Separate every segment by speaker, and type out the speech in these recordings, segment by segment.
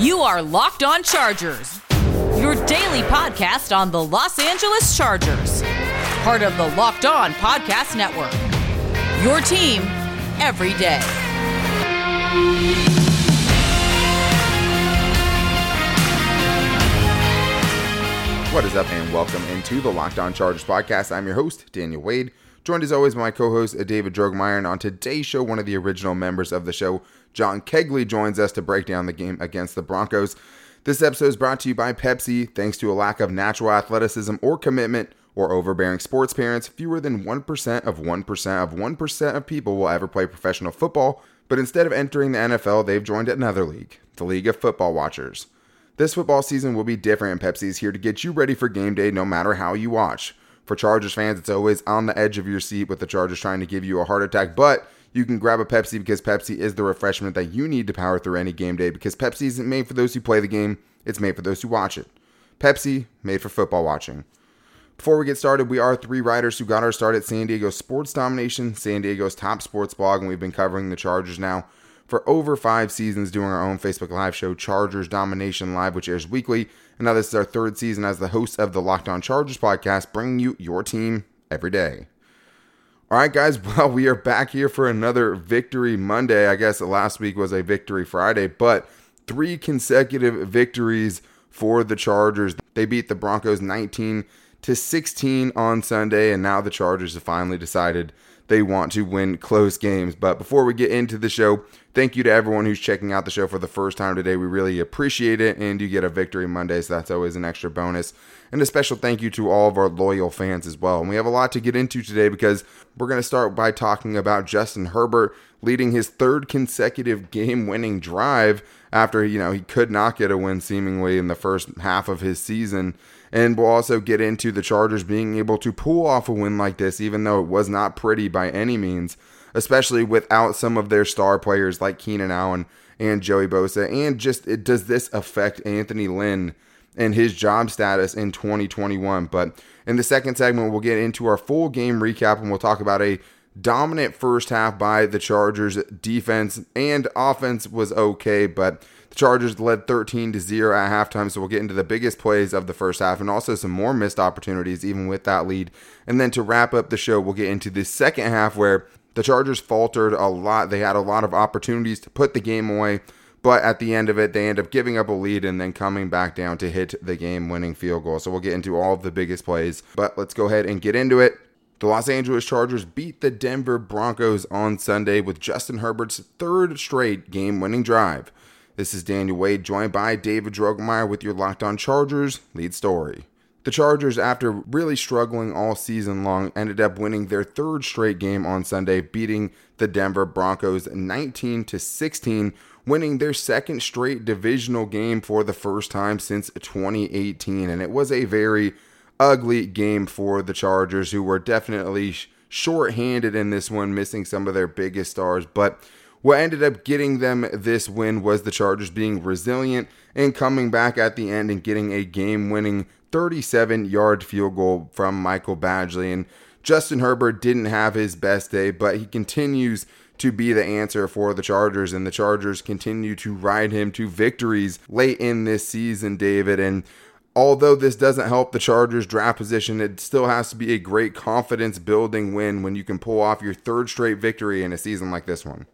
Speaker 1: You are Locked On Chargers, your daily podcast on the Los Angeles Chargers, part of the Locked On Podcast Network. Your team every day.
Speaker 2: What is up, and welcome into the Locked On Chargers podcast. I'm your host, Daniel Wade, joined as always by my co host, David Drogemeyer. And on today's show, one of the original members of the show, John Kegley, joins us to break down the game against the Broncos. This episode is brought to you by Pepsi. Thanks to a lack of natural athleticism or commitment or overbearing sports parents, fewer than 1% of 1% of 1% of people will ever play professional football. But instead of entering the NFL, they've joined another league, the League of Football Watchers. This football season will be different, and Pepsi is here to get you ready for game day no matter how you watch. For Chargers fans, it's always on the edge of your seat with the Chargers trying to give you a heart attack, but you can grab a Pepsi because Pepsi is the refreshment that you need to power through any game day because Pepsi isn't made for those who play the game, it's made for those who watch it. Pepsi, made for football watching. Before we get started, we are three writers who got our start at San Diego Sports Domination, San Diego's top sports blog, and we've been covering the Chargers now for over five seasons doing our own Facebook Live show, Chargers Domination Live, which airs weekly. And now this is our third season as the host of the Locked On Chargers podcast, bringing you your team every day. All right, guys, well, we are back here for another Victory Monday. I guess last week was a Victory Friday, but three consecutive victories for the Chargers. They beat the Broncos 19 to 16 on Sunday, and now the Chargers have finally decided they want to win close games. But before we get into the show, thank you to everyone who's checking out the show for the first time today. We really appreciate it. And you get a victory Monday, so that's always an extra bonus. And a special thank you to all of our loyal fans as well. And we have a lot to get into today because we're going to start by talking about Justin Herbert leading his third consecutive game winning drive after, you know, he could not get a win seemingly in the first half of his season. And we'll also get into the Chargers being able to pull off a win like this, even though it was not pretty by any means, especially without some of their star players like Keenan Allen and Joey Bosa. And just it, does this affect Anthony Lynn and his job status in 2021? But in the second segment, we'll get into our full game recap and we'll talk about a dominant first half by the Chargers defense and offense was okay, but the Chargers led 13 to 0 at halftime, so we'll get into the biggest plays of the first half and also some more missed opportunities even with that lead. And then to wrap up the show, we'll get into the second half where the Chargers faltered a lot. They had a lot of opportunities to put the game away, but at the end of it, they end up giving up a lead and then coming back down to hit the game winning field goal. So we'll get into all of the biggest plays, but let's go ahead and get into it. The Los Angeles Chargers beat the Denver Broncos on Sunday with Justin Herbert's third straight game winning drive. This is Daniel Wade, joined by David Drogemeyer with your Locked On Chargers lead story. The Chargers, after really struggling all season long, ended up winning their third straight game on Sunday, beating the Denver Broncos 19 to 16, winning their second straight divisional game for the first time since 2018. And it was a very ugly game for the Chargers, who were definitely short-handed in this one, missing some of their biggest stars, but what ended up getting them this win was the Chargers being resilient and coming back at the end and getting a game winning 37 yard field goal from Michael Badgley. And Justin Herbert didn't have his best day, but he continues to be the answer for the Chargers, and the Chargers continue to ride him to victories late in this season, David. And although this doesn't help the Chargers draft position, it still has to be a great confidence building win when you can pull off your third straight victory in a season like this one.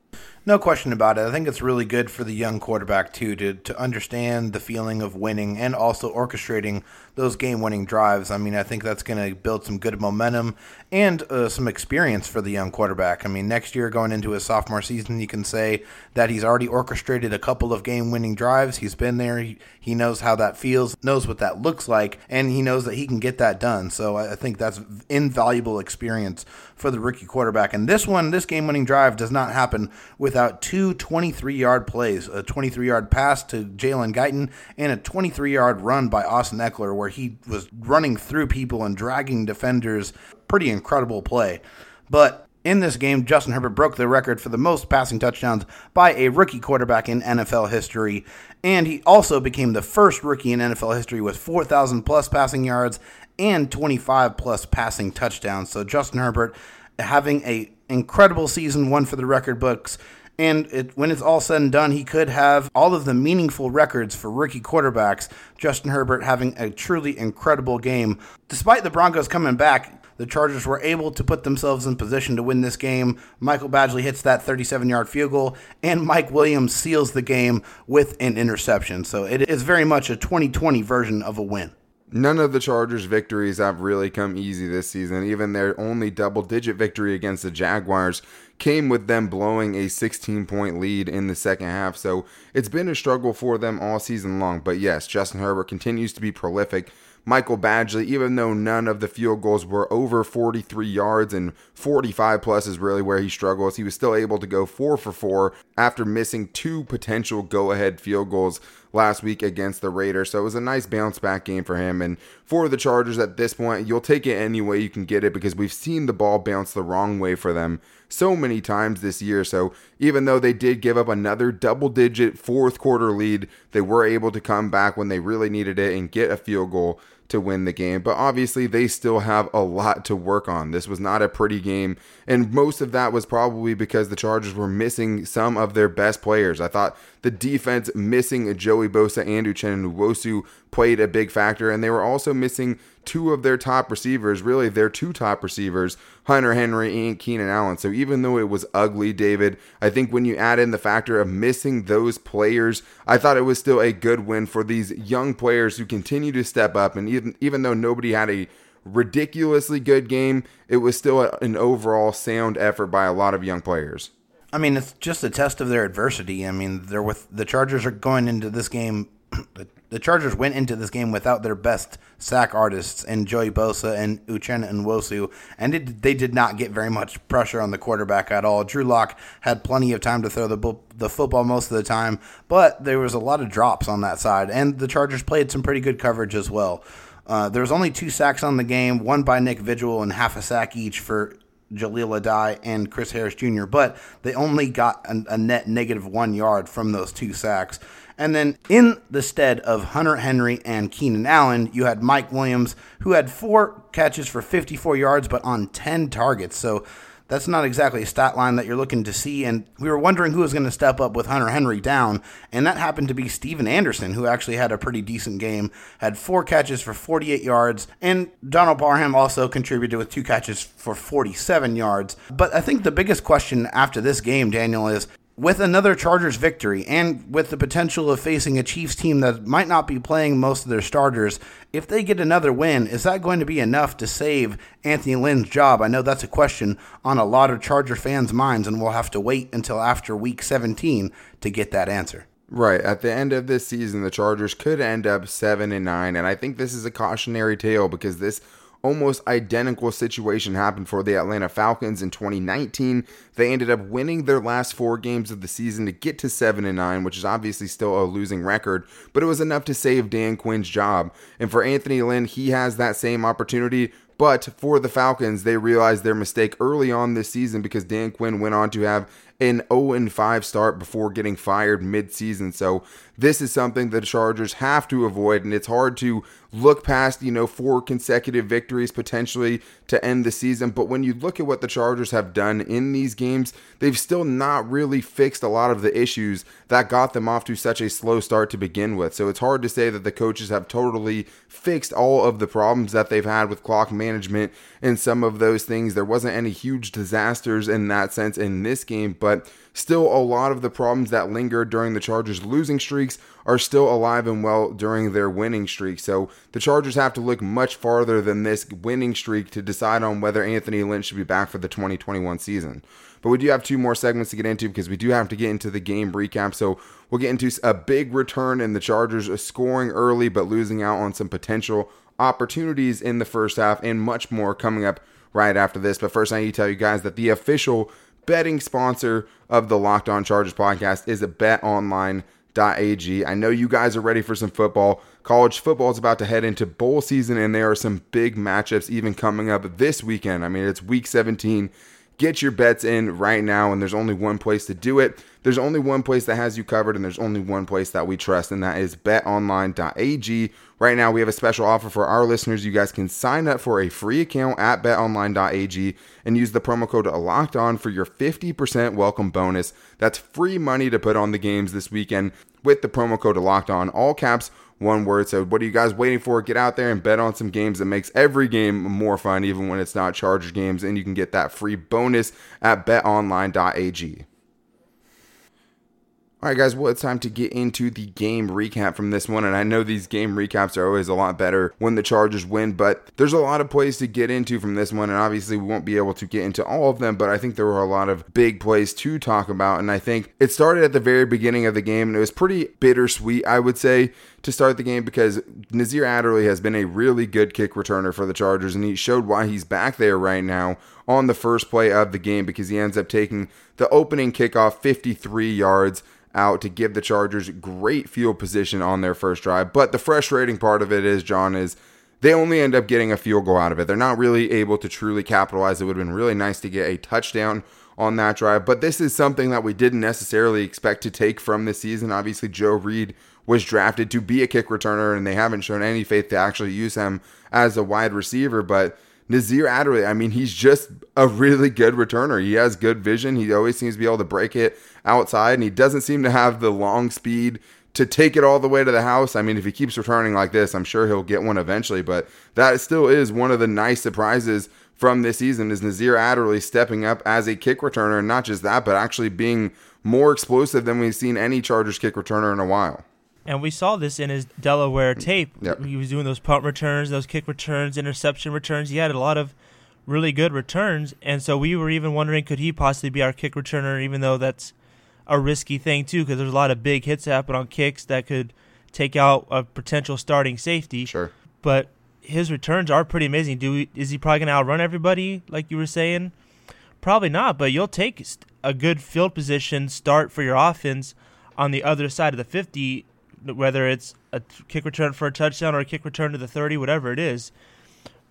Speaker 3: No question about it. I think it's really good for the young quarterback too to to understand the feeling of winning and also orchestrating those game-winning drives. I mean, I think that's going to build some good momentum and uh, some experience for the young quarterback. I mean, next year going into his sophomore season, you can say that he's already orchestrated a couple of game-winning drives. He's been there. He, he knows how that feels, knows what that looks like, and he knows that he can get that done. So I think that's invaluable experience for the rookie quarterback. And this one, this game-winning drive does not happen without two 23-yard plays, a 23-yard pass to Jalen Guyton and a 23-yard run by Austin Ekeler where he was running through people and dragging defenders. Pretty incredible play. But in this game, Justin Herbert broke the record for the most passing touchdowns by a rookie quarterback in NFL history. And he also became the first rookie in NFL history with 4,000 plus passing yards and 25 plus passing touchdowns. So Justin Herbert having a incredible season, one for the record books, And it, when it's all said and done, he could have all of the meaningful records for rookie quarterbacks. Justin Herbert having a truly incredible game. Despite the Broncos coming back, the Chargers were able to put themselves in position to win this game. Michael Badgley hits that 37 yard field goal, and Mike Williams seals the game with an interception. So it is very much a 2020 version of a win.
Speaker 2: None of the Chargers' victories have really come easy this season. Even their only double digit victory against the Jaguars came with them blowing a 16 point lead in the second half. So it's been a struggle for them all season long. But yes, Justin Herbert continues to be prolific. Michael Badgley, even though none of the field goals were over 43 yards and 45 plus is really where he struggles, he was still able to go four for four after missing two potential go ahead field goals last week against the Raiders. So it was a nice bounce back game for him. And for the Chargers at this point, you'll take it any way you can get it because we've seen the ball bounce the wrong way for them so many times this year. So even though they did give up another double digit fourth quarter lead, they were able to come back when they really needed it and get a field goal to win the game. But obviously, they still have a lot to work on. This was not a pretty game. And most of that was probably because the Chargers were missing some of their best players. I thought the defense missing Joey Bosa and Uchenna Nwosu played a big factor. And they were also missing two of their top receivers, really their two top receivers, Hunter Henry and Keenan Allen. So even though it was ugly, David, I think when you add in the factor of missing those players, I thought it was still a good win for these young players who continue to step up. And even, even though nobody had a ridiculously good game, it was still an overall sound effort by a lot of young players.
Speaker 3: I mean, it's just a test of their adversity. I mean, they're with the Chargers are going into this game the Chargers went into this game without their best sack artists and Joey Bosa and Uchenna Nwosu, and it, they did not get very much pressure on the quarterback at all. Drew Lock had plenty of time to throw the the football most of the time, but there was a lot of drops on that side, and the Chargers played some pretty good coverage as well. Uh, there was only two sacks on the game, one by Nick Vigil and half a sack each for Jahleel Addae and Chris Harris Jr., but they only got a, a net negative one yard from those two sacks. And then in the stead of Hunter Henry and Keenan Allen, you had Mike Williams, who had four catches for 54 yards, but on 10 targets. So that's not exactly a stat line that you're looking to see. And we were wondering who was going to step up with Hunter Henry down. And that happened to be Stephen Anderson, who actually had a pretty decent game, had four catches for 48 yards. And Donald Parham also contributed with two catches for 47 yards. But I think the biggest question after this game, Daniel, is with another Chargers victory and with the potential of facing a Chiefs team that might not be playing most of their starters, if they get another win, is that going to be enough to save Anthony Lynn's job? I know that's a question on a lot of Charger fans' minds, and we'll have to wait until after week 17 to get that answer.
Speaker 2: Right. At the end of this season, the Chargers could end up 7 and 9, and I think this is a cautionary tale because this almost identical situation happened for the Atlanta Falcons in 2019. They ended up winning their last four games of the season to get to 7 and 9, which is obviously still a losing record, but it was enough to save Dan Quinn's job. And for Anthony Lynn, he has that same opportunity. But for the Falcons, they realized their mistake early on this season because Dan Quinn went on to have an 0 5 start before getting fired mid-season. So this is something the Chargers have to avoid, and it's hard to look past, you know, four consecutive victories potentially to end the season. But when you look at what the Chargers have done in these games, they've still not really fixed a lot of the issues that got them off to such a slow start to begin with. So it's hard to say that the coaches have totally fixed all of the problems that they've had with clock management and some of those things. There wasn't any huge disasters in that sense in this game, but Still, a lot of the problems that lingered during the Chargers' losing streaks are still alive and well during their winning streak. So the Chargers have to look much farther than this winning streak to decide on whether Anthony Lynn should be back for the 2021 season. But we do have two more segments to get into because we do have to get into the game recap. So we'll get into a big return in the Chargers scoring early but losing out on some potential opportunities in the first half and much more coming up right after this. But first, I need to tell you guys that the official betting sponsor of the Locked On Chargers podcast is betonline.ag. I know you guys are ready for some football. College football is about to head into bowl season, and there are some big matchups even coming up this weekend. I mean, it's week 17. Get your bets in right now, and there's only one place to do it there's only one place that has you covered, and there's only one place that we trust, and that is betonline.ag. Right now, we have a special offer for our listeners. You guys can sign up for a free account at betonline.ag and use the promo code locked on for your 50% welcome bonus. That's free money to put on the games this weekend with the promo code locked on, all caps, one word. So, what are you guys waiting for? Get out there and bet on some games that makes every game more fun, even when it's not Chargers games. And you can get that free bonus at betonline.ag. All right, guys, well, it's time to get into the game recap from this one. And I know these game recaps are always a lot better when the Chargers win, but there's a lot of plays to get into from this one. And obviously, we won't be able to get into all of them, but I think there were a lot of big plays to talk about. And I think it started at the very beginning of the game, and it was pretty bittersweet, I would say, to start the game because Nasir Adderley has been a really good kick returner for the Chargers, and he showed why he's back there right now on the first play of the game because he ends up taking the opening kickoff 53 yards out to give the Chargers great field position on their first drive. But the frustrating part of it is, John, is they only end up getting a field goal out of it. They're not really able to truly capitalize. It would have been really nice to get a touchdown on that drive. But this is something that we didn't necessarily expect to take from this season. Obviously, Joe Reed was drafted to be a kick returner, and they haven't shown any faith to actually use him as a wide receiver. But Nasir Adderley, I mean, he's just a really good returner. He has good vision. He always seems to be able to break it outside, and he doesn't seem to have the long speed to take it all the way to the house. I mean, if he keeps returning like this, I'm sure he'll get one eventually, but that still is one of the nice surprises from this season is Nasir Adderley stepping up as a kick returner, and not just that, but actually being more explosive than we've seen any Chargers kick returner in a while.
Speaker 4: And we saw this in his Delaware mm, tape.
Speaker 2: Yep.
Speaker 4: He was doing those punt returns, those kick returns, interception returns. He had a lot of really good returns. And so we were even wondering could he possibly be our kick returner, even though that's a risky thing, too, because there's a lot of big hits happen on kicks that could take out a potential starting safety.
Speaker 2: Sure.
Speaker 4: But his returns are pretty amazing. Do we, is he probably going to outrun everybody, like you were saying? Probably not, but you'll take a good field position start for your offense on the other side of the 50 whether it's a kick return for a touchdown or a kick return to the 30, whatever it is.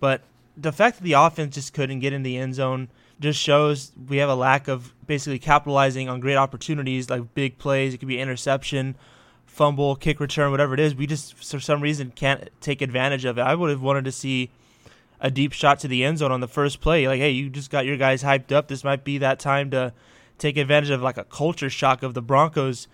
Speaker 4: But the fact that the offense just couldn't get in the end zone just shows we have a lack of basically capitalizing on great opportunities like big plays. It could be interception, fumble, kick return, whatever it is. We just, for some reason, can't take advantage of it. I would have wanted to see a deep shot to the end zone on the first play. Like, hey, you just got your guys hyped up. This might be that time to take advantage of like a culture shock of the Broncos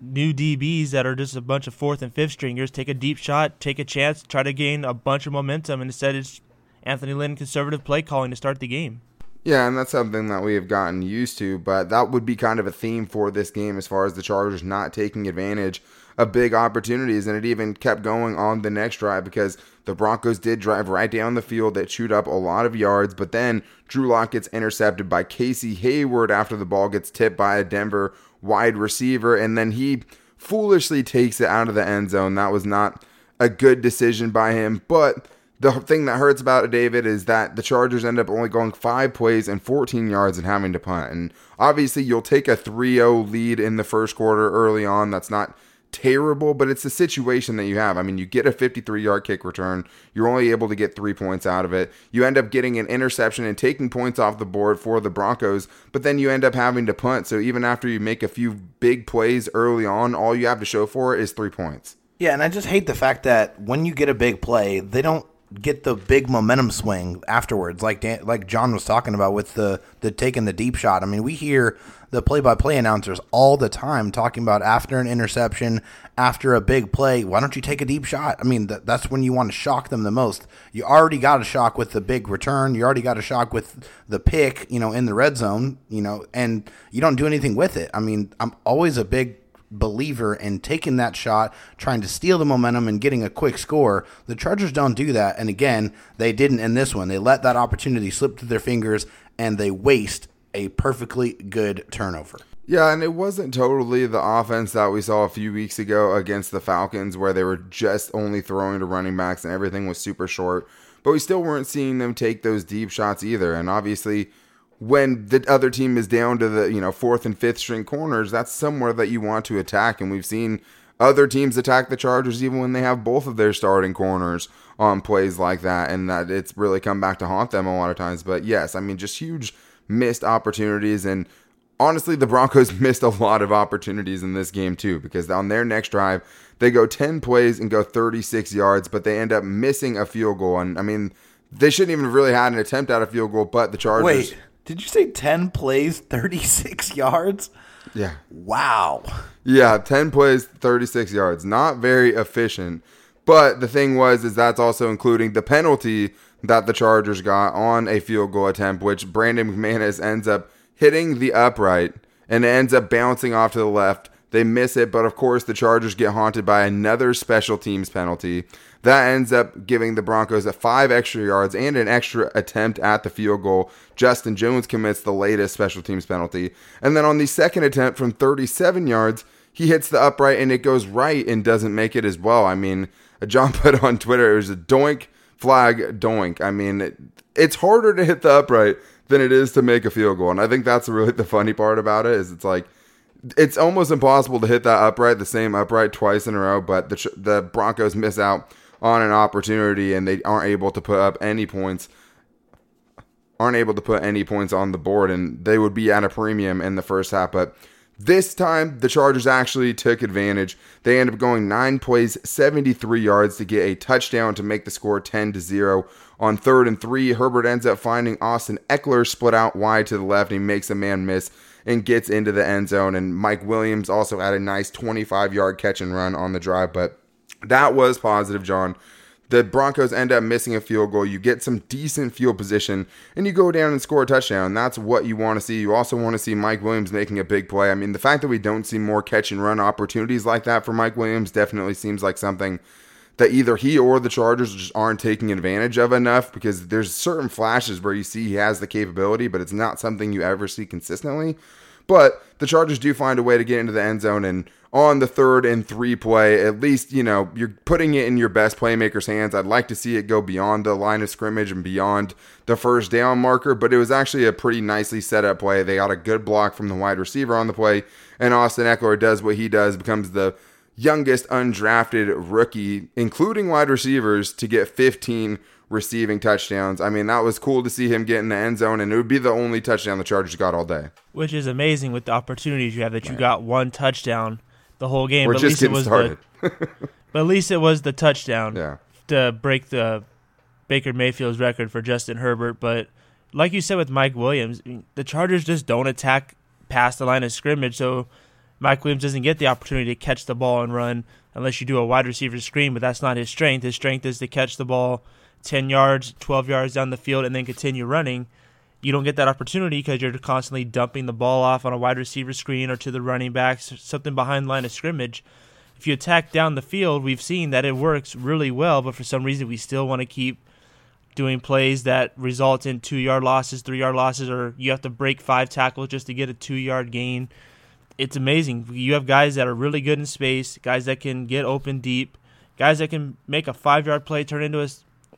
Speaker 4: new DBs that are just a bunch of fourth and fifth stringers take a deep shot, take a chance, try to gain a bunch of momentum, and instead it's Anthony Lynn conservative play calling to start the game.
Speaker 2: Yeah, and that's something that we have gotten used to, but that would be kind of a theme for this game as far as the Chargers not taking advantage of big opportunities. And it even kept going on the next drive because the Broncos did drive right down the field that chewed up a lot of yards, but then Drew Lock gets intercepted by Casey Hayward after the ball gets tipped by a Denver wide receiver, and then he foolishly takes it out of the end zone. That was not a good decision by him, but the thing that hurts about David, is that the Chargers end up only going five plays and 14 yards and having to punt. And obviously, you'll take a 3 0 lead in the first quarter early on. That's not terrible, but it's the situation that you have. I mean, you get a 53 yard kick return, you're only able to get three points out of it. You end up getting an interception and taking points off the board for the Broncos, but then you end up having to punt. So even after you make a few big plays early on, all you have to show for it is three points.
Speaker 3: Yeah, and I just hate the fact that when you get a big play, they don't get the big momentum swing afterwards, like Dan, like John was talking about with the the taking the deep shot. I mean, we hear the play-by-play announcers all the time talking about after an interception, after a big play, why don't you take a deep shot? I mean, th- that's when you want to shock them the most. You already got a shock with the big return. You already got a shock with the pick, you know, in the red zone, you know, and you don't do anything with it. I mean, I'm always a big believer in taking that shot, trying to steal the momentum and getting a quick score. The Chargers don't do that. And again, they didn't in this one. They let that opportunity slip through their fingers and they waste a perfectly good turnover.
Speaker 2: Yeah, and it wasn't totally the offense that we saw a few weeks ago against the Falcons, where they were just only throwing to running backs and everything was super short. But we still weren't seeing them take those deep shots either. And obviously, when the other team is down to the you know fourth and fifth string corners, that's somewhere that you want to attack. And we've seen other teams attack the Chargers even when they have both of their starting corners on plays like that, and that it's really come back to haunt them a lot of times. But yes, I mean just huge missed opportunities and honestly, the Broncos missed a lot of opportunities in this game too, because on their next drive, they go 10 plays and go 36 yards, but they end up missing a field goal. And I mean, they shouldn't even really had an attempt at a field goal, but the Chargers.
Speaker 3: Wait, did you say 10 plays, 36 yards?
Speaker 2: Yeah.
Speaker 3: Wow.
Speaker 2: Yeah, 10 plays, 36 yards. Not very efficient. But the thing was, is that's also including the penalty that the Chargers got on a field goal attempt, which Brandon McManus ends up hitting the upright and ends up bouncing off to the left. They miss it, but of course, the Chargers get haunted by another special teams penalty. That ends up giving the Broncos a five extra yards and an extra attempt at the field goal. Justin Jones commits the latest special teams penalty. And then on the second attempt from 37 yards, he hits the upright and it goes right and doesn't make it as well. I mean, John put on Twitter, it was a doink, flag, doink. I mean, it, it's harder to hit the upright than it is to make a field goal. And I think that's really the funny part about it is it's like, it's almost impossible to hit that upright, the same upright twice in a row, but the, the Broncos miss out on an opportunity and they aren't able to put up any points aren't able to put any points on the board and they would be at a premium in the first half. But this time the chargers actually took advantage. They end up going 9 plays 73 yards to get a touchdown to make the score 10 to 0 on third and 3 herbert ends up finding austin Ekeler split out wide to the left. And he makes a man miss and gets into the end zone and mike williams also had a nice 25 yard catch and run on the drive but that was positive, John. The Broncos end up missing a field goal. You get some decent field position and you go down and score a touchdown. That's what you want to see. You also want to see Mike Williams making a big play. I mean, the fact that we don't see more catch and run opportunities like that for Mike Williams definitely seems like something that either he or the Chargers just aren't taking advantage of enough because there's certain flashes where you see he has the capability, but it's not something you ever see consistently. But the Chargers do find a way to get into the end zone and on the third and three play, at least, you know, you're putting it in your best playmaker's hands. I'd like to see it go beyond the line of scrimmage and beyond the first down marker, but it was actually a pretty nicely set up play. They got a good block from the wide receiver on the play, and Austin Ekeler does what he does, becomes the youngest undrafted rookie, including wide receivers, to get 15 receiving touchdowns. I mean, that was cool to see him get in the end zone, and it would be the only touchdown the Chargers got all day.
Speaker 4: Which is amazing with the opportunities you have that you right. got one touchdown the whole game.
Speaker 2: We're but just at least
Speaker 4: getting
Speaker 2: it was
Speaker 4: started. The, but at least it was the touchdown
Speaker 2: yeah.
Speaker 4: to break the Baker Mayfield's record for Justin Herbert. But like you said with Mike Williams, the Chargers just don't attack past the line of scrimmage, so Mike Williams doesn't get the opportunity to catch the ball and run unless you do a wide receiver screen. But that's not his strength. His strength is to catch the ball 10 yards, 12 yards down the field, and then continue running. You don't get that opportunity because you're constantly dumping the ball off on a wide receiver screen or to the running backs, something behind line of scrimmage. If you attack down the field, we've seen that it works really well, but for some reason we still want to keep doing plays that result in two yard losses, three yard losses, or you have to break five tackles just to get a two yard gain. It's amazing. You have guys that are really good in space, guys that can get open deep, guys that can make a five yard play turn into a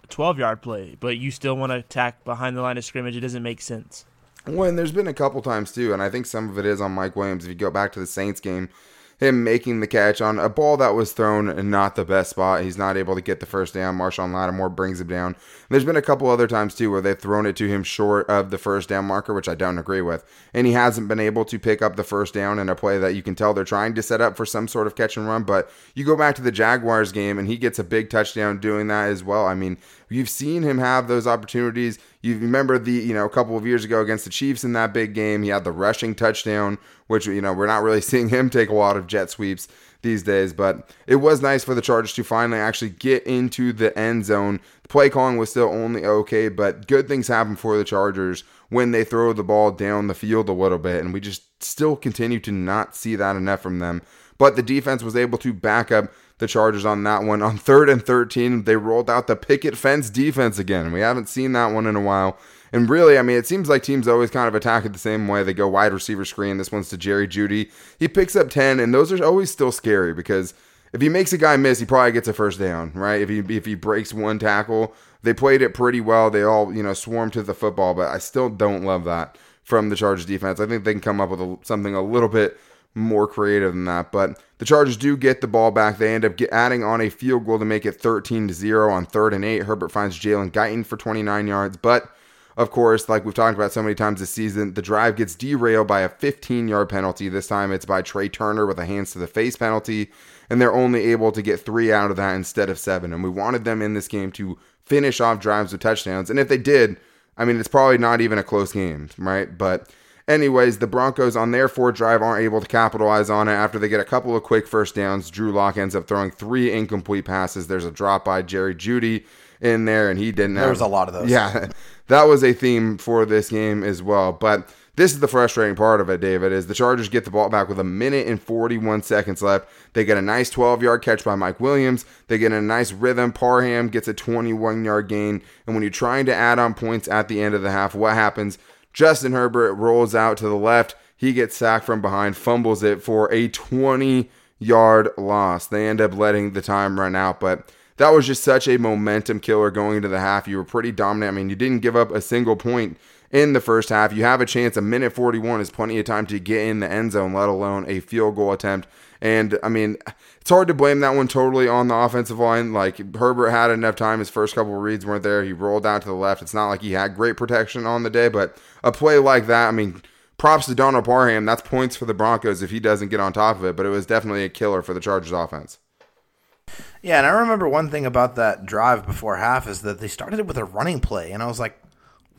Speaker 4: 12 yard play, but you still want to attack behind the line of scrimmage. It doesn't make sense.
Speaker 2: Well, and there's been a couple times too, and I think some of it is on Mike Williams. If you go back to the Saints game, him making the catch on a ball that was thrown in not the best spot. He's not able to get the first down. Marshon Lattimore brings him down. There's been a couple other times too where they've thrown it to him short of the first down marker, which I don't agree with. And he hasn't been able to pick up the first down in a play that you can tell they're trying to set up for some sort of catch and run. But you go back to the Jaguars game and he gets a big touchdown doing that as well. I mean, you've seen him have those opportunities. You remember the, you know, a couple of years ago against the Chiefs in that big game, he had the rushing touchdown, which, you know, we're not really seeing him take a lot of jet sweeps these days, but it was nice for the Chargers to finally actually get into the end zone. The play calling was still only okay, but good things happen for the Chargers when they throw the ball down the field a little bit, and we just still continue to not see that enough from them. But the defense was able to back up the Chargers on that one. On third and 13, they rolled out the picket fence defense again. We haven't seen that one in a while. And really, I mean, it seems like teams always kind of attack it the same way. They go wide receiver screen. This one's to Jerry Jeudy. He picks up 10, and those are always still scary because if he makes a guy miss, he probably gets a first down, right? If he if he breaks one tackle, they played it pretty well. They all you know swarm to the football, but I still don't love that from the Chargers defense. I think they can come up with a, something a little bit more creative than that. But the Chargers do get the ball back. They end up get, adding on a field goal to make it 13 to 0 on third and eight. Herbert finds Jalen Guyton for 29 yards. But Of course, like we've talked about so many times this season, the drive gets derailed by a 15 yard penalty. This time it's by Trai Turner with a hands to the face penalty, and they're only able to get three out of that instead of seven. And we wanted them in this game to finish off drives with touchdowns. And if they did, I mean, it's probably not even a close game, right? But Anyways, the Broncos on their fourth drive aren't able to capitalize on it after they get a couple of quick first downs. Drew Lock ends up throwing three incomplete passes. There's a drop by Jerry Jeudy in there, and he didn't.
Speaker 3: There
Speaker 2: have,
Speaker 3: was a lot of those.
Speaker 2: Yeah, that was a theme for this game as well. But this is the frustrating part of it, David, is the Chargers get the ball back with a minute and 41 seconds left. They get a nice 12 yard catch by Mike Williams. They get a nice rhythm. Parham gets a 21 yard gain. And when you're trying to add on points at the end of the half, what happens? Justin Herbert rolls out to the left. He gets sacked from behind, fumbles it for a 20 yard loss. They end up letting the time run out, but that was just such a momentum killer going into the half. You were pretty dominant. I mean, you didn't give up a single point in the first half. You have a chance. A minute 41 is plenty of time to get in the end zone, let alone a field goal attempt. And I mean, it's hard to blame that one totally on the offensive line. Like Herbert had enough time. His first couple of reads weren't there. He rolled out to the left. It's not like he had great protection on the day, but a play like that, I mean, props to Donald Parham. That's points for the Broncos if he doesn't get on top of it. But it was definitely a killer for the Chargers offense.
Speaker 3: Yeah, and I remember one thing about that drive before half is that they started it with a running play, and I was like,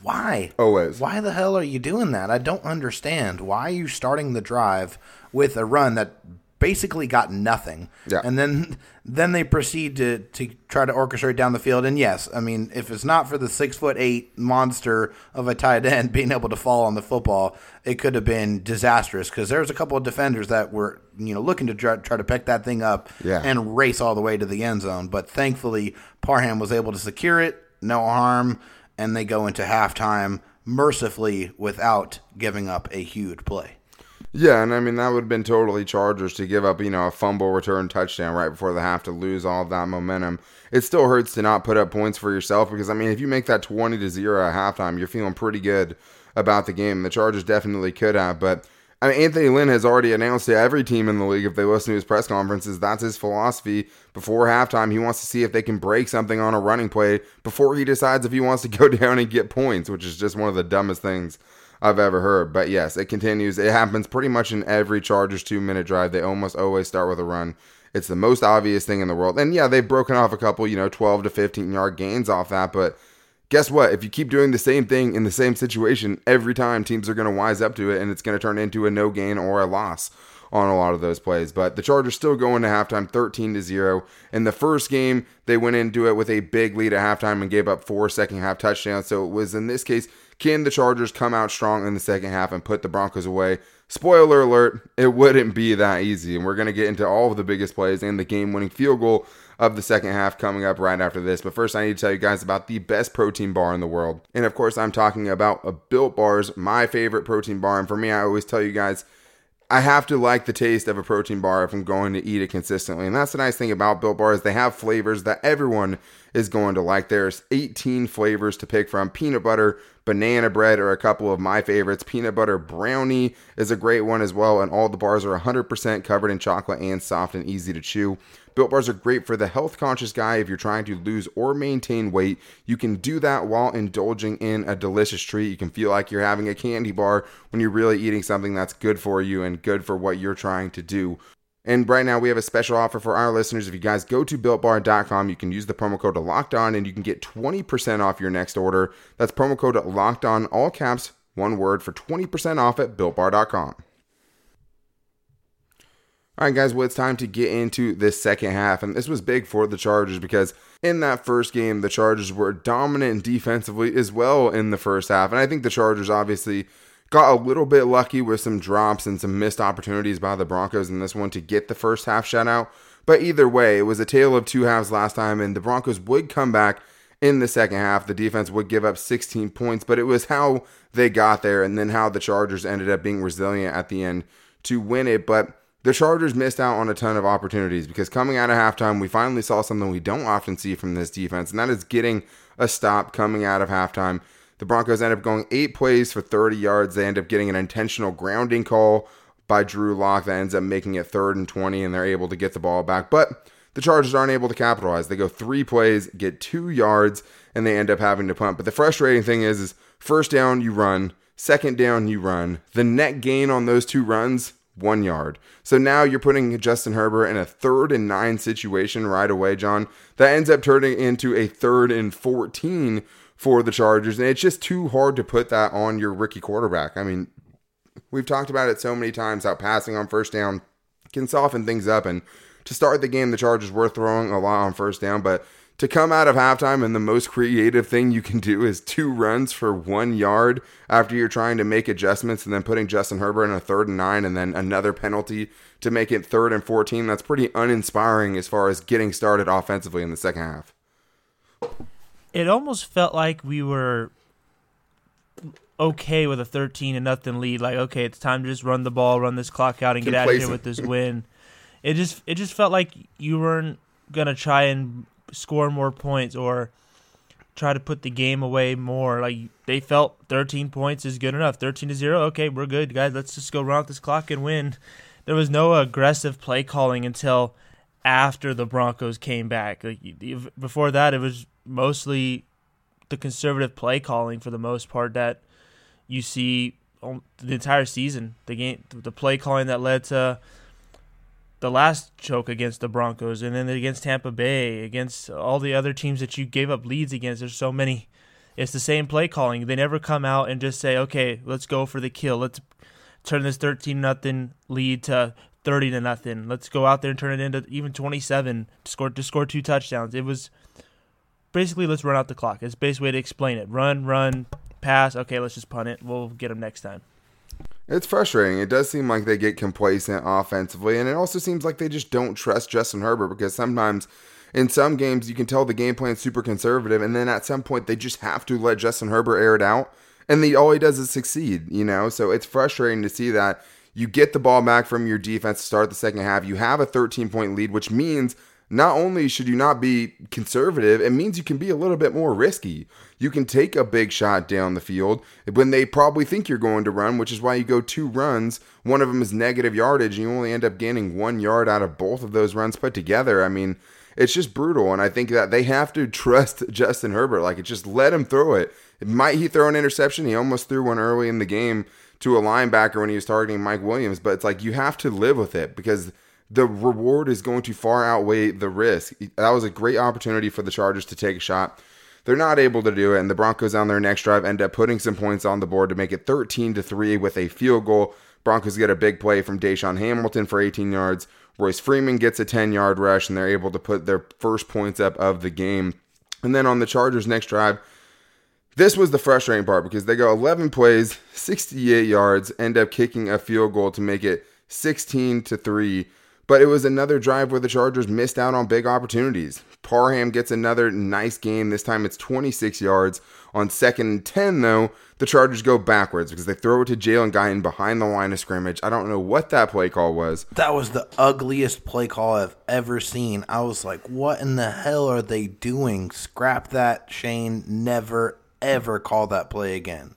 Speaker 3: why?
Speaker 2: Always.
Speaker 3: Why the hell are you doing that? I don't understand. Why are you starting the drive with a run that basically got nothing.
Speaker 2: Yeah.
Speaker 3: And then then they proceed to to try to orchestrate down the field. And yes, I mean, if it's not for the six foot eight monster of a tight end being able to fall on the football, it could have been disastrous because there was a couple of defenders that were you know looking to try, try to pick that thing up
Speaker 2: Yeah.
Speaker 3: and race all the way to the end zone. But thankfully, Parham was able to secure it, no harm, and they go into halftime mercifully without giving up a huge play.
Speaker 2: Yeah, and I mean that would have been totally Chargers to give up, you know, a fumble return touchdown right before the half to lose all of that momentum. It still hurts to not put up points for yourself because I mean if you make that twenty to zero at halftime, you're feeling pretty good about the game. The Chargers definitely could have, but I mean Anthony Lynn has already announced to every team in the league if they listen to his press conferences, that's his philosophy. Before halftime, he wants to see if they can break something on a running play before he decides if he wants to go down and get points, which is just one of the dumbest things I've ever heard. But yes, it continues. It happens pretty much in every Chargers two minute drive. They almost always start with a run. It's the most obvious thing in the world. And yeah, they've broken off a couple, you know, 12 to 15 yard gains off that. But guess what? If you keep doing the same thing in the same situation every time, teams are going to wise up to it and it's going to turn into a no gain or a loss on a lot of those plays. But the Chargers still go into halftime 13 to 0. In the first game, they went into it with a big lead at halftime and gave up four second half touchdowns. So it was in this case, can the Chargers come out strong in the second half and put the Broncos away? Spoiler alert, it wouldn't be that easy. And we're going to get into all of the biggest plays and the game winning field goal of the second half coming up right after this. But first, I need to tell you guys about the best protein bar in the world. And of course, I'm talking about a Built Bars, my favorite protein bar. And for me, I always tell you guys, I have to like the taste of a protein bar if I'm going to eat it consistently. And that's the nice thing about Built Bars. They have flavors that everyone is going to like. There's 18 flavors to pick from. Peanut butter, banana bread are a couple of my favorites. Peanut butter brownie is a great one as well. And all the bars are 100% covered in chocolate and soft and easy to chew. Built bars are great for the health conscious guy if you're trying to lose or maintain weight. You can do that while indulging in a delicious treat. You can feel like you're having a candy bar when you're really eating something that's good for you and good for what you're trying to do. And right now we have a special offer for our listeners. If you guys go to builtbar.com, you can use the promo code locked on and you can get 20% off your next order. That's promo code locked on, all caps, one word for 20% off at builtbar.com. All right, guys, well, it's time to get into this second half. And this was big for the Chargers because in that first game, the Chargers were dominant defensively as well in the first half. And I think the Chargers obviously got a little bit lucky with some drops and some missed opportunities by the Broncos in this one to get the first half shutout. But either way, it was a tale of two halves last time, and the Broncos would come back in the second half. The defense would give up 16 points, but it was how they got there and then how the Chargers ended up being resilient at the end to win it. But the Chargers missed out on a ton of opportunities because coming out of halftime, we finally saw something we don't often see from this defense, and that is getting a stop coming out of halftime. The Broncos end up going eight plays for 30 yards. They end up getting an intentional grounding call by Drew Lock that ends up making it third and 20, and they're able to get the ball back. But the Chargers aren't able to capitalize. They go three plays, get two yards, and they end up having to punt. But the frustrating thing is, is first down you run, second down you run. The net gain on those two runs one yard. So now you're putting Justin Herbert in a third and nine situation right away, John. That ends up turning into a third and 14 for the Chargers. And it's just too hard to put that on your rookie quarterback. I mean, we've talked about it so many times how passing on first down can soften things up. And to start the game, the Chargers were throwing a lot on first down, but to come out of halftime and the most creative thing you can do is two runs for one yard after you're trying to make adjustments and then putting Justin Herbert in a third and nine and then another penalty to make it third and 14. That's pretty uninspiring as far as getting started offensively in the second half.
Speaker 4: It almost felt like we were okay with a 13 and nothing lead. Like, okay, it's time to just run the ball, run this clock out, and get out of here with this win. it just it just felt like you weren't gonna try and score more points or try to put the game away more. Like they felt 13 points is good enough. 13 to 0. Okay, we're good, guys. Let's just go run out this clock and win. There was no aggressive play calling until after the Broncos came back. Like before that, it was mostly the conservative play calling for the most part that you see the entire season. The game, the play calling that led to the last choke against the Broncos and then against Tampa Bay, against all the other teams that you gave up leads against. There's so many. It's the same play calling. They never come out and just say, "Okay, let's go for the kill. Let's turn this 13 nothing lead to 30 to nothing. Let's go out there and turn it into even 27 to score to score two touchdowns." It was basically let's run out the clock. It's the best way to explain it. Run, run, pass. Okay, let's just punt it. We'll get them next time.
Speaker 2: It's frustrating. It does seem like they get complacent offensively, and it also seems like they just don't trust Justin Herbert because sometimes in some games you can tell the game plan's super conservative, and then at some point they just have to let Justin Herbert air it out, and the, all he does is succeed, you know? So it's frustrating to see that you get the ball back from your defense to start the second half. You have a 13 point lead, which means not only should you not be conservative, it means you can be a little bit more risky. You can take a big shot down the field when they probably think you're going to run, which is why you go two runs. One of them is negative yardage, and you only end up gaining one yard out of both of those runs put together. I mean, it's just brutal. And I think that they have to trust Justin Herbert. Like, just let him throw it. Might he throw an interception? He almost threw one early in the game to a linebacker when he was targeting Mike Williams. But it's like you have to live with it because the reward is going to far outweigh the risk. That was a great opportunity for the Chargers to take a shot. They're not able to do it, and the Broncos on their next drive end up putting some points on the board to make it 13 to 3 with a field goal. Broncos get a big play from DaeSean Hamilton for 18 yards. Royce Freeman gets a 10 yard rush, and they're able to put their first points up of the game. And then on the Chargers' next drive, this was the frustrating part because they go 11 plays, 68 yards, end up kicking a field goal to make it 16 to 3 but it was another drive where the Chargers missed out on big opportunities. Parham gets another nice game. This time it's 26 yards. On second and 10, though, the Chargers go backwards because they throw it to Jalen Guyton behind the line of scrimmage. I don't know what that play call was.
Speaker 3: That was the ugliest play call I've ever seen. I was like, what in the hell are they doing? Scrap that, Shane. Never, ever call that play again.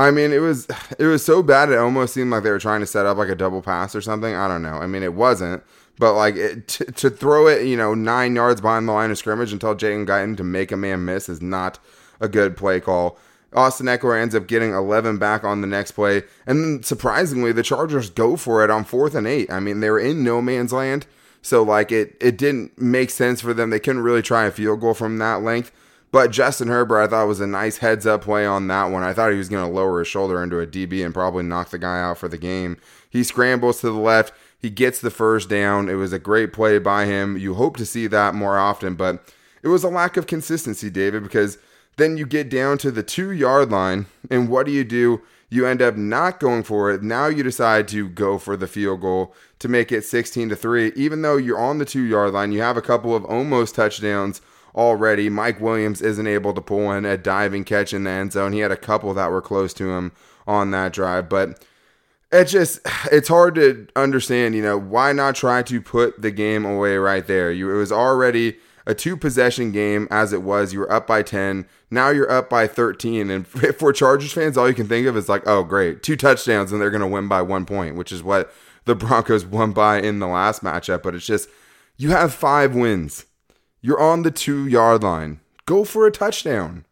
Speaker 2: I mean, it was it was so bad it almost seemed like they were trying to set up like a double pass or something. I don't know. I mean, it wasn't, but like it, t- to throw it, you know, nine yards behind the line of scrimmage and tell Jalen Guyton to make a man miss is not a good play call. Austin Ekeler ends up getting 11 back on the next play, and then surprisingly, the Chargers go for it on fourth and eight. I mean, they were in no man's land, so like it it didn't make sense for them. They couldn't really try a field goal from that length. But Justin Herbert, I thought was a nice heads up play on that one. I thought he was going to lower his shoulder into a DB and probably knock the guy out for the game. He scrambles to the left. He gets the first down. It was a great play by him. You hope to see that more often, but it was a lack of consistency, David, because then you get down to the two yard line, and what do you do? You end up not going for it. Now you decide to go for the field goal to make it 16 to 3. Even though you're on the two yard line, you have a couple of almost touchdowns already. Mike Williams isn't able to pull in a diving catch in the end zone. He had a couple that were close to him on that drive, but it's just it's hard to understand, you know, why not try to put the game away right there? You it was already a two possession game as it was. You were up by 10. Now you're up by 13 and for Chargers fans all you can think of is like, "Oh, great. Two touchdowns and they're going to win by 1 point," which is what the Broncos won by in the last matchup, but it's just You have five wins. You're on the two yard line. Go for a touchdown.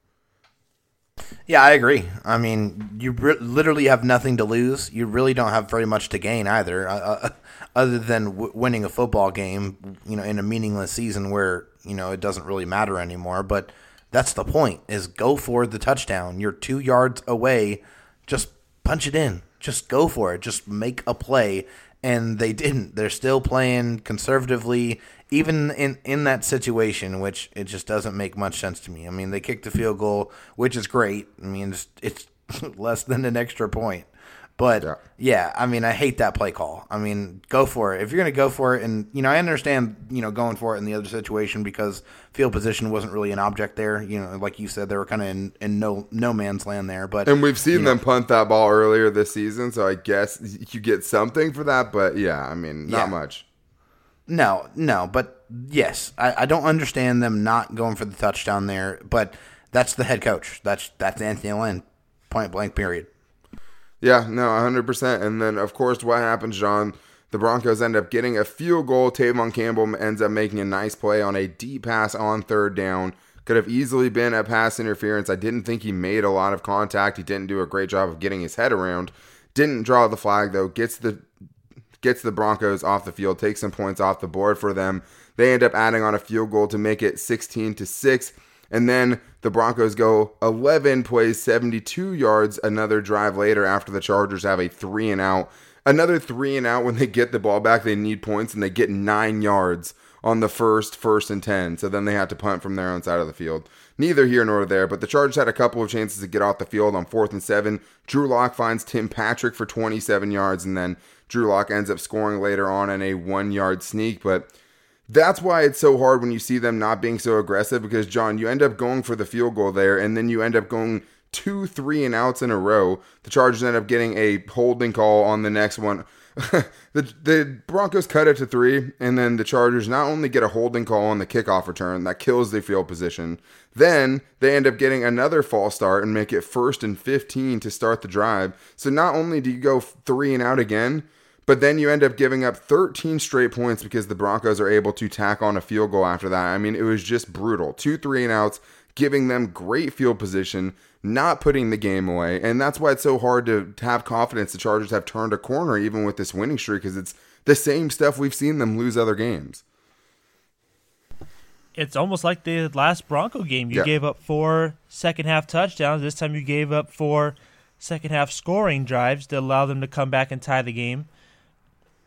Speaker 3: Yeah, I agree. I mean, you re- literally have nothing to lose. You really don't have very much to gain either, uh, uh, other than w- winning a football game. You know, in a meaningless season where you know it doesn't really matter anymore. But that's the point: is go for the touchdown. You're two yards away. Just punch it in. Just go for it. Just make a play. And they didn't. They're still playing conservatively even in in that situation, which it just doesn't make much sense to me. I mean, they kicked the field goal, which is great. I mean, it's, it's less than an extra point. But yeah. yeah. I mean, I hate that play call. I mean, go for it. If you're going to go for it, and you know, I understand, you know, going for it in the other situation because field position wasn't really an object there. You know, like you said, they were kind of in, in no no man's land there. But
Speaker 2: and we've seen them
Speaker 3: know,
Speaker 2: punt that ball earlier this season, so I guess you get something for that. But yeah, I mean, not
Speaker 3: Yeah.
Speaker 2: much.
Speaker 3: No, no, but yes, I, I don't understand them not going for the touchdown there, but that's the head coach. That's that's Anthony Lynn, point blank. Period.
Speaker 2: Yeah, no, 100%. And then, of course, what happens, John? The Broncos end up getting a field goal. Tevaughn Campbell ends up making a nice play on a deep pass on third down. Could have easily been a pass interference. I didn't think he made a lot of contact. He didn't do a great job of getting his head around. Didn't draw the flag though. Gets the gets the Broncos off the field. Takes some points off the board for them. They end up adding on a field goal to make it 16 to 6. And then the Broncos go 11 plays 72 yards another drive later after the Chargers have a three and out. Another three and out when they get the ball back, they need points and they get nine yards on the first, first and 10. So then they had to punt from their own side of the field. Neither here nor there, but the Chargers had a couple of chances to get off the field on fourth and seven. Drew Lock finds Tim Patrick for 27 yards, and then Drew Lock ends up scoring later on in a one yard sneak. But that's why it's so hard when you see them not being so aggressive because John, you end up going for the field goal there, and then you end up going two, three and outs in a row. The Chargers end up getting a holding call on the next one. the the Broncos cut it to three, and then the Chargers not only get a holding call on the kickoff return that kills the field position, then they end up getting another false start and make it first and 15 to start the drive. So not only do you go three and out again, but then you end up giving up 13 straight points because the Broncos are able to tack on a field goal after that. I mean, it was just brutal. Two three and outs, giving them great field position, not putting the game away. And that's why it's so hard to, have confidence the Chargers have turned a corner even with this winning streak because it's the same stuff we've seen them lose other games.
Speaker 4: It's almost like the last Bronco game. You
Speaker 2: Yeah.
Speaker 4: gave up four second half touchdowns. This time you gave up four second half scoring drives to allow them to come back and tie the game.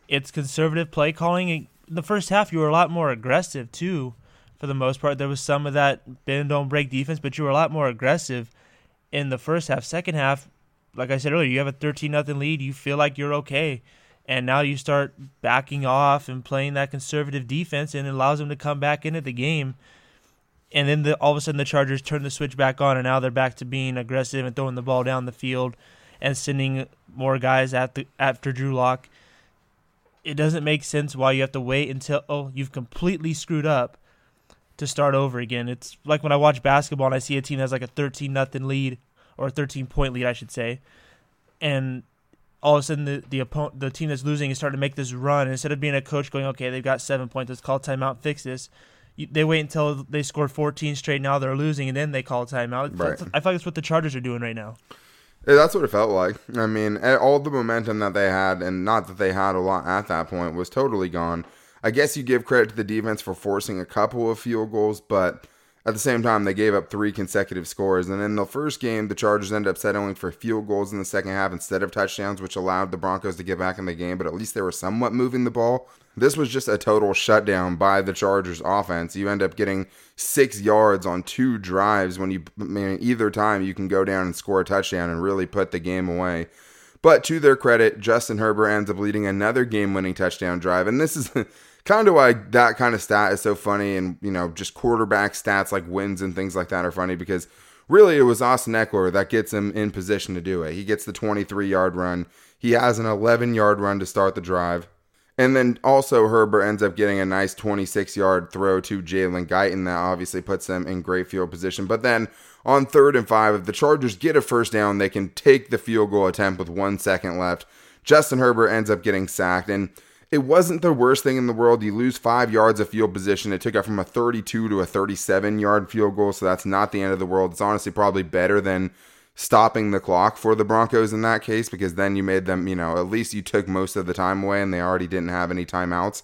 Speaker 4: It's conservative play calling. In the first half, you were a lot more aggressive too. For the most part, there was some of that bend don't break defense, but you were a lot more aggressive in the first half. Second half, like I said earlier, you have a thirteen nothing lead. You feel like you're okay, and now you start backing off and playing that conservative defense, and it allows them to come back into the game. And then the, all of a sudden, the Chargers turn the switch back on, and now they're back to being aggressive and throwing the ball down the field and sending more guys at the after Drew Lock. It doesn't make sense why you have to wait until oh you've completely screwed up to start over again. It's like when I watch basketball and I see a team that has like a 13 nothing lead or a 13 point lead, I should say, and all of a sudden the the opponent, the team that's losing is starting to make this run. And instead of being a coach going, okay, they've got seven points, let's call timeout, fix this. You, they wait until they score 14 straight. Now they're losing, and then they call timeout.
Speaker 2: Right.
Speaker 4: I feel like that's what the Chargers are doing right now.
Speaker 2: That's what it felt like. I mean, all the momentum that they had, and not that they had a lot at that point, was totally gone. I guess you give credit to the defense for forcing a couple of field goals, but at the same time, they gave up three consecutive scores. And in the first game, the Chargers ended up settling for field goals in the second half instead of touchdowns, which allowed the Broncos to get back in the game, but at least they were somewhat moving the ball. This was just a total shutdown by the Chargers offense. You end up getting six yards on two drives when you, I mean, either time you can go down and score a touchdown and really put the game away. But to their credit, Justin Herbert ends up leading another game-winning touchdown drive, and this is kind of why that kind of stat is so funny. And you know, just quarterback stats like wins and things like that are funny because really it was Austin Ekeler that gets him in position to do it. He gets the 23-yard run. He has an 11-yard run to start the drive. And then also Herbert ends up getting a nice 26 yard throw to Jalen Guyton that obviously puts them in great field position. But then on third and five, if the Chargers get a first down, they can take the field goal attempt with one second left. Justin Herbert ends up getting sacked. And it wasn't the worst thing in the world. You lose five yards of field position. It took it from a 32 to a 37 yard field goal, so that's not the end of the world. It's honestly probably better than stopping the clock for the Broncos in that case because then you made them, you know, at least you took most of the time away and they already didn't have any timeouts.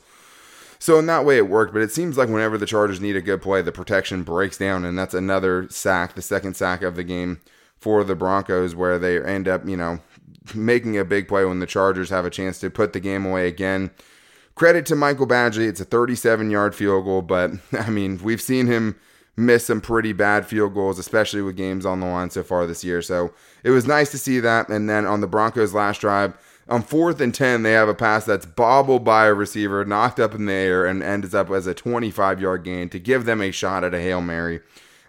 Speaker 2: So in that way it worked, but it seems like whenever the Chargers need a good play, the protection breaks down and that's another sack, the second sack of the game for the Broncos where they end up, you know, making a big play when the Chargers have a chance to put the game away again. Credit to Michael Badgley. It's a 37 yard field goal, but I mean, we've seen him miss some pretty bad field goals, especially with games on the line so far this year. So it was nice to see that. And then on the Broncos' last drive, on fourth and 10, they have a pass that's bobbled by a receiver, knocked up in the air, and ends up as a 25 yard gain to give them a shot at a Hail Mary.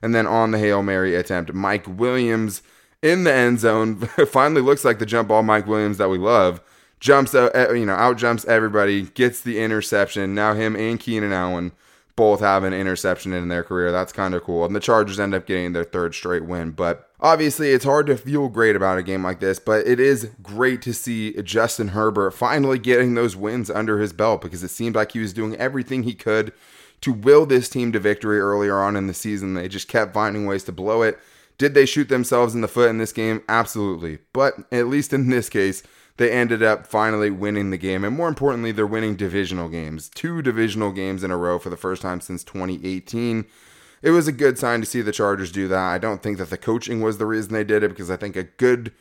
Speaker 2: And then on the Hail Mary attempt, Mike Williams in the end zone finally looks like the jump ball Mike Williams that we love. Jumps, out, you know, out jumps everybody, gets the interception. Now him and Keenan Allen both have an interception in their career. That's kind of cool. And the Chargers end up getting their third straight win. But obviously, it's hard to feel great about a game like this, but it is great to see Justin Herbert finally getting those wins under his belt because it seemed like he was doing everything he could to will this team to victory earlier on in the season. They just kept finding ways to blow it. Did they shoot themselves in the foot in this game? Absolutely. But at least in this case, they ended up finally winning the game. And more importantly, they're winning divisional games. Two divisional games in a row for the first time since 2018. It was a good sign to see the Chargers do that. I don't think that the coaching was the reason they did it because I think a good,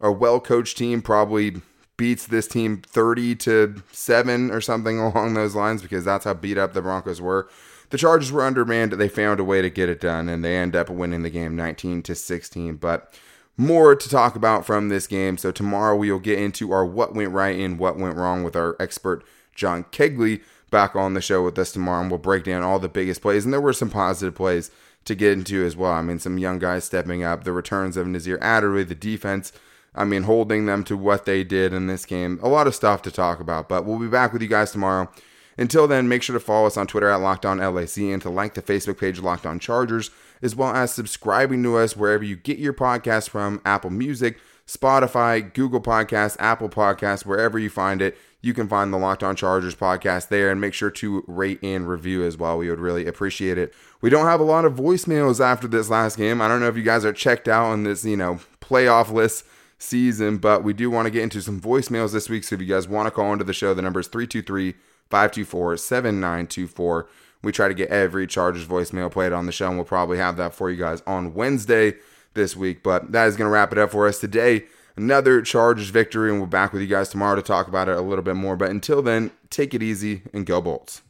Speaker 2: a well coached team probably beats this team 30 to 7 or something along those lines because that's how beat up the Broncos were. The Chargers were undermanned. They found a way to get it done and they end up winning the game 19 to 16. But more to talk about from this game. So tomorrow we'll get into our what went right and what went wrong with our expert John Kegley back on the show with us tomorrow, and we'll break down all the biggest plays. And there were some positive plays to get into as well. I mean, some young guys stepping up, the returns of Nasir Adderley, the defense. I mean, holding them to what they did in this game. A lot of stuff to talk about, but we'll be back with you guys tomorrow. Until then, make sure to follow us on Twitter at Locked On LAC and to like the Facebook page Locked On Chargers as well as subscribing to us wherever you get your podcast from Apple Music, Spotify, Google Podcasts, Apple Podcasts, wherever you find it. You can find the Locked On Chargers podcast there and make sure to rate and review as well. We would really appreciate it. We don't have a lot of voicemails after this last game. I don't know if you guys are checked out on this, you know, playoff list season, but we do want to get into some voicemails this week. So if you guys want to call into the show, the number is 323 524 7924. We try to get every Chargers voicemail played on the show, and we'll probably have that for you guys on Wednesday this week. But that is going to wrap it up for us today. Another Chargers victory, and we're back with you guys tomorrow to talk about it a little bit more. But until then, take it easy and go Bolts.